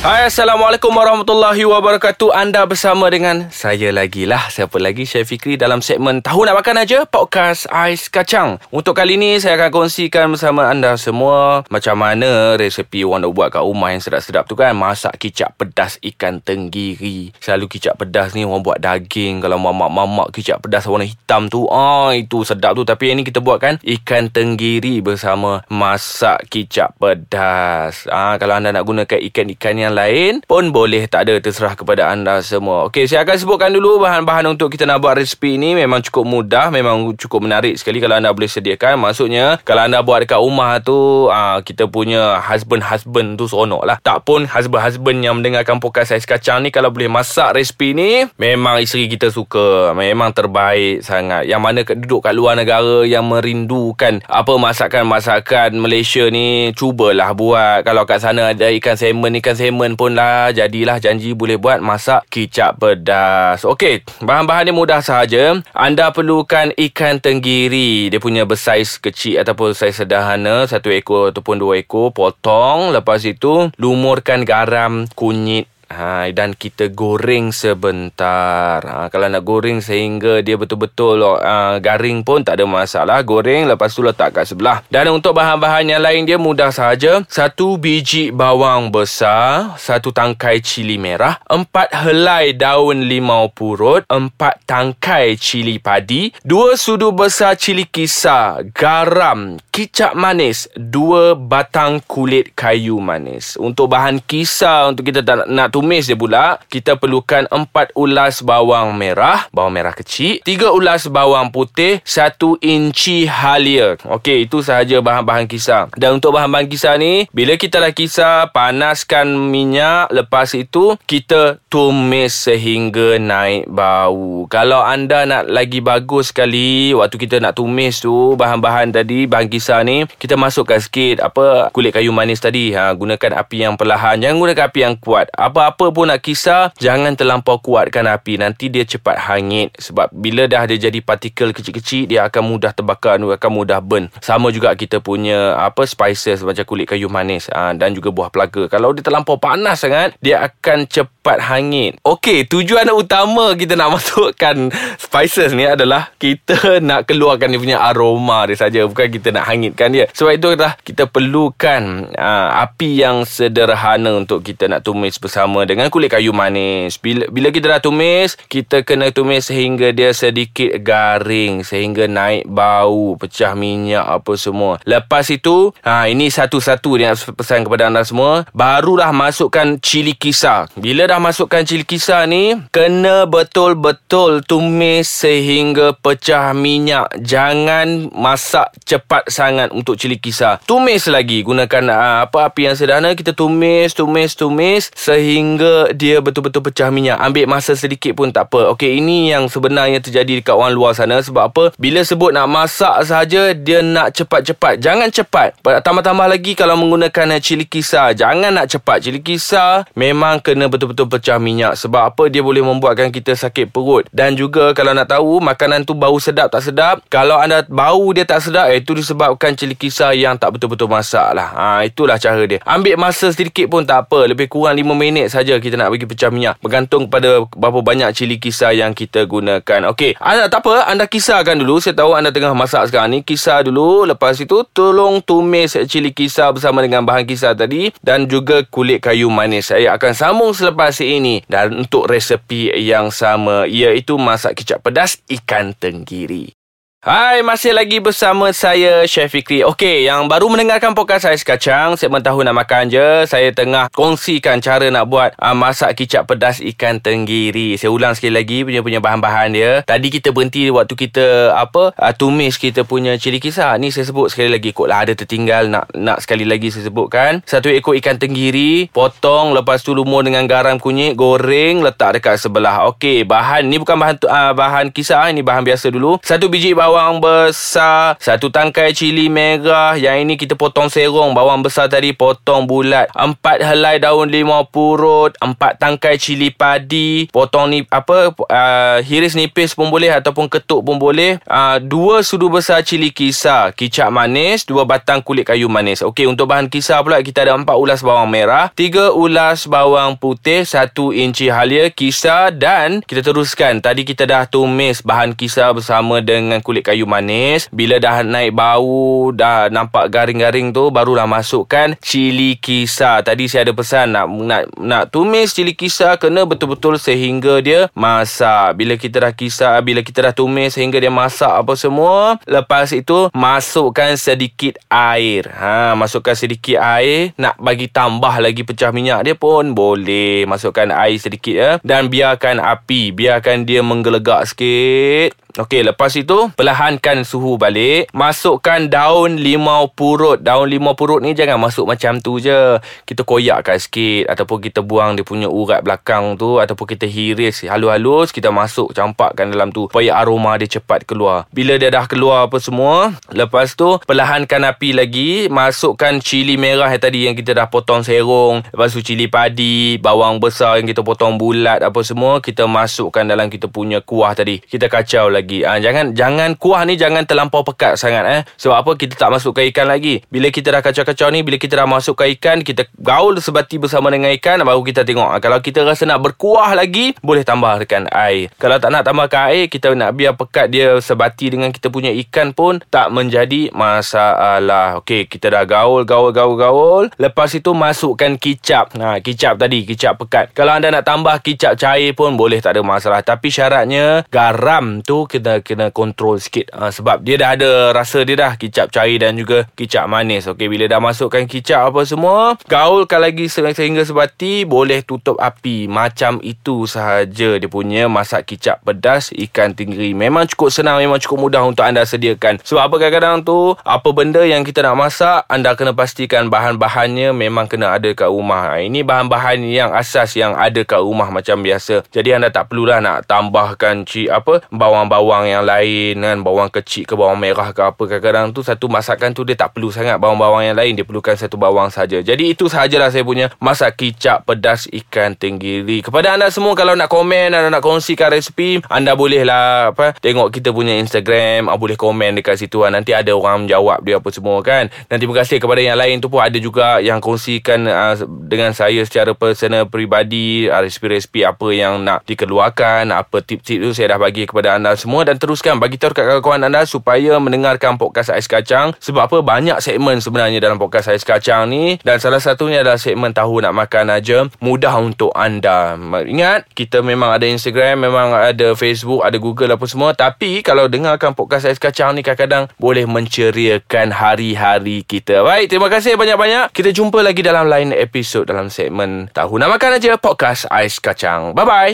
Hai Assalamualaikum warahmatullahi wabarakatuh. Anda bersama dengan saya lagi lah. Siapa lagi? Chef Fikri dalam segmen Tahu Nak Makan Aja Podcast Ais Kacang. Untuk kali ni saya akan kongsikan bersama anda semua Macam mana resepi orang nak buat kat rumah yang sedap-sedap tu kan. Masak kicap pedas ikan tenggiri. Selalu kicap pedas ni orang buat daging. Kalau mamak-mamak kicap pedas warna hitam tu Ah Itu sedap tu. Tapi yang ni kita buat kan Ikan tenggiri bersama masak kicap pedas. Ah Kalau anda nak gunakan ikan-ikan yang yang lain pun boleh tak ada terserah kepada anda semua. Okey, saya akan sebutkan dulu bahan-bahan untuk kita nak buat resipi ni memang cukup mudah, memang cukup menarik sekali kalau anda boleh sediakan. Maksudnya kalau anda buat dekat rumah tu, aa, ah, kita punya husband-husband tu seronok lah. Tak pun husband-husband yang mendengarkan podcast Ais Kacang ni kalau boleh masak resipi ni, memang isteri kita suka. Memang terbaik sangat. Yang mana duduk kat luar negara yang merindukan apa masakan-masakan Malaysia ni, cubalah buat. Kalau kat sana ada ikan salmon, ikan salmon moment pun lah Jadilah janji boleh buat masak kicap pedas. Okey, bahan-bahan ni mudah sahaja. Anda perlukan ikan tenggiri. Dia punya bersaiz kecil ataupun saiz sederhana Satu ekor ataupun dua ekor Potong, lepas itu lumurkan garam, kunyit Ha, dan kita goreng sebentar. Ha, kalau nak goreng sehingga dia betul-betul uh, garing pun tak ada masalah. Goreng lepas tu letak kat sebelah. Dan untuk bahan-bahan yang lain dia mudah sahaja. Satu biji bawang besar. Satu tangkai cili merah. Empat helai daun limau purut. Empat tangkai cili padi. Dua sudu besar cili kisar. Garam. Kicap manis. Dua batang kulit kayu manis. Untuk bahan kisar untuk kita nak, nak tumis dia pula kita perlukan 4 ulas bawang merah bawang merah kecil 3 ulas bawang putih 1 inci halia. Okey itu sahaja bahan-bahan kisar. Dan untuk bahan-bahan kisar ni bila kita dah kisar panaskan minyak lepas itu kita tumis sehingga naik bau. Kalau anda nak lagi bagus sekali waktu kita nak tumis tu bahan-bahan tadi bahan kisar ni kita masukkan sikit apa kulit kayu manis tadi. Ha gunakan api yang perlahan. Jangan gunakan api yang kuat. Apa apa pun nak kisar Jangan terlampau kuatkan api. Nanti dia cepat hangit. Sebab bila dah dia jadi partikel kecil-kecil Dia akan mudah terbakar Dia akan mudah burn. Sama juga kita punya Apa spices Macam kulit kayu manis ha, Dan juga buah pelaga. Kalau dia terlampau panas sangat Dia akan cepat hangit. Okey Tujuan utama kita nak masukkan Spices ni adalah Kita nak keluarkan dia punya aroma dia saja. Bukan kita nak hangitkan dia. Sebab itu adalah Kita perlukan aa, Api yang sederhana Untuk kita nak tumis bersama Dengan kulit kulit kayu manis. Bila bila kita dah tumis, kita kena tumis sehingga dia sedikit garing sehingga naik bau, pecah minyak apa semua. Lepas itu, ha ini satu-satu yang pesan kepada anda semua, barulah masukkan cili kisar. Bila dah masukkan cili kisar ni, kena betul-betul tumis sehingga pecah minyak. Jangan masak cepat sangat untuk cili kisar. Tumis lagi gunakan ha, apa api yang sederhana kita tumis, tumis, tumis sehingga dia betul-betul pecah minyak. Ambil masa sedikit pun tak apa. Okey ini yang sebenarnya terjadi dekat orang luar sana. Sebab apa? Bila sebut nak masak sahaja Dia nak cepat-cepat. Jangan cepat. Tambah-tambah lagi kalau menggunakan cili kisar. Jangan nak cepat. Cili kisar memang kena betul-betul pecah minyak. Sebab apa? Dia boleh membuatkan kita sakit perut. Dan juga kalau nak tahu Makanan tu bau sedap tak sedap? Kalau anda bau dia tak sedap eh, Itu disebabkan cili kisar yang tak betul-betul masak lah. Ha, Itulah cara dia. Ambil masa sedikit pun tak apa. Lebih kurang 5 minit saja kita nak bagi pecah minyak. Bergantung pada berapa banyak cili kisar yang kita gunakan. Okey anda tak apa anda kisarkan dulu. Saya tahu anda tengah masak sekarang ni. Kisar dulu lepas itu tolong tumis cili kisar bersama dengan bahan kisar tadi dan juga kulit kayu manis. Saya akan sambung selepas ini dan untuk resepi yang sama iaitu masak kicap pedas ikan tenggiri Hai, masih lagi bersama saya Chef Fikri. Okey, yang baru mendengarkan podcast saya sekacang, segmen tahu nak makan je. Saya tengah kongsikan cara nak buat uh, masak kicap pedas ikan tenggiri. Saya ulang sekali lagi punya punya bahan-bahan dia. Tadi kita berhenti waktu kita apa? Uh, tumis kita punya cili kisar. Ni saya sebut sekali lagi lah ada tertinggal nak nak sekali lagi saya sebutkan. Satu ekor ikan tenggiri, potong lepas tu lumur dengan garam kunyit, goreng, letak dekat sebelah. Okey, bahan ni bukan bahan uh, bahan kisar, ini bahan biasa dulu. Satu biji bawang bawang besar Satu tangkai cili merah Yang ini kita potong serong Bawang besar tadi potong bulat Empat helai daun limau purut Empat tangkai cili padi Potong ni apa uh, Hiris nipis pun boleh Ataupun ketuk pun boleh. Uh, Dua sudu besar cili kisar Kicap manis Dua batang kulit kayu manis. Okey untuk bahan kisar pula Kita ada empat ulas bawang merah Tiga ulas bawang putih Satu inci halia Kisar dan Kita teruskan. Tadi kita dah tumis Bahan kisar bersama dengan kulit kayu manis. Bila dah naik bau Dah nampak garing-garing tu Barulah masukkan Cili kisar. Tadi saya ada pesan Nak nak, nak tumis cili kisar Kena betul-betul sehingga dia masak. Bila kita dah kisar Bila kita dah tumis Sehingga dia masak apa semua Lepas itu Masukkan sedikit air. Ha, Masukkan sedikit air Nak bagi tambah lagi pecah minyak dia pun Boleh. Masukkan air sedikit ya. Dan biarkan api Biarkan dia menggelegak sikit Okey, lepas itu perlahankan suhu balik. Masukkan daun limau purut. Daun limau purut ni jangan masuk macam tu je. Kita koyakkan sikit ataupun kita buang dia punya urat belakang tu ataupun kita hiris halus-halus kita masuk campakkan dalam tu supaya aroma dia cepat keluar. Bila dia dah keluar apa semua, lepas tu perlahankan api lagi, masukkan cili merah yang tadi yang kita dah potong serong, lepas tu cili padi, bawang besar yang kita potong bulat apa semua, kita masukkan dalam kita punya kuah tadi. Kita kacau lagi lagi. Ha, jangan jangan kuah ni jangan terlampau pekat sangat eh. Sebab apa kita tak masukkan ikan lagi. Bila kita dah kacau-kacau ni, bila kita dah masukkan ikan, kita gaul sebati bersama dengan ikan baru kita tengok. Ha, kalau kita rasa nak berkuah lagi, boleh tambahkan air. Kalau tak nak tambahkan air, kita nak biar pekat dia sebati dengan kita punya ikan pun tak menjadi masalah. Okey, kita dah gaul gaul gaul gaul. Lepas itu masukkan kicap. Ha, kicap tadi, kicap pekat. Kalau anda nak tambah kicap cair pun boleh tak ada masalah. Tapi syaratnya garam tu kena kena kontrol sikit. Ha, sebab dia dah ada rasa dia dah kicap cair dan juga kicap manis. Okey bila dah masukkan kicap apa semua gaulkan lagi sehingga sebati boleh tutup api. Macam itu sahaja dia punya masak kicap pedas ikan tenggiri memang cukup senang memang cukup mudah untuk anda sediakan. Sebab apa kadang-kadang tu? Apa benda yang kita nak masak anda kena pastikan bahan-bahannya memang kena ada kat rumah. Ha, ini bahan-bahan yang asas yang ada kat rumah macam biasa. Jadi anda tak perlulah nak tambahkan ci apa bawang-bawang bawang yang lain kan bawang kecil ke bawang merah ke apa kadang-kadang tu satu masakan tu dia tak perlu sangat bawang-bawang yang lain dia perlukan satu bawang saja. Jadi itu sahajalah saya punya masak kicap pedas ikan tenggiri. Kepada anda semua kalau nak komen anda nak kongsikan resepi anda bolehlah apa tengok kita punya Instagram ah, boleh komen dekat situ ah. nanti ada orang menjawab dia apa semua kan. Dan terima kasih kepada yang lain tu pun ada juga yang kongsikan uh, dengan saya secara personal peribadi uh, resepi-resepi apa yang nak dikeluarkan apa tip-tip tu saya dah bagi kepada anda semua semua dan teruskan bagi tahu dekat kawan-kawan anda supaya mendengarkan podcast Ais Kacang. Sebab apa? Banyak segmen sebenarnya dalam podcast Ais Kacang ni. Dan salah satunya adalah segmen tahu nak makan aja. Mudah untuk anda. Ingat kita memang ada Instagram memang ada Facebook ada Google apa semua. Tapi kalau dengarkan podcast Ais Kacang ni kadang-kadang boleh menceriakan hari-hari kita. Baik terima kasih banyak-banyak. Kita jumpa lagi dalam lain episod dalam segmen tahu nak makan aja podcast Ais Kacang. Bye bye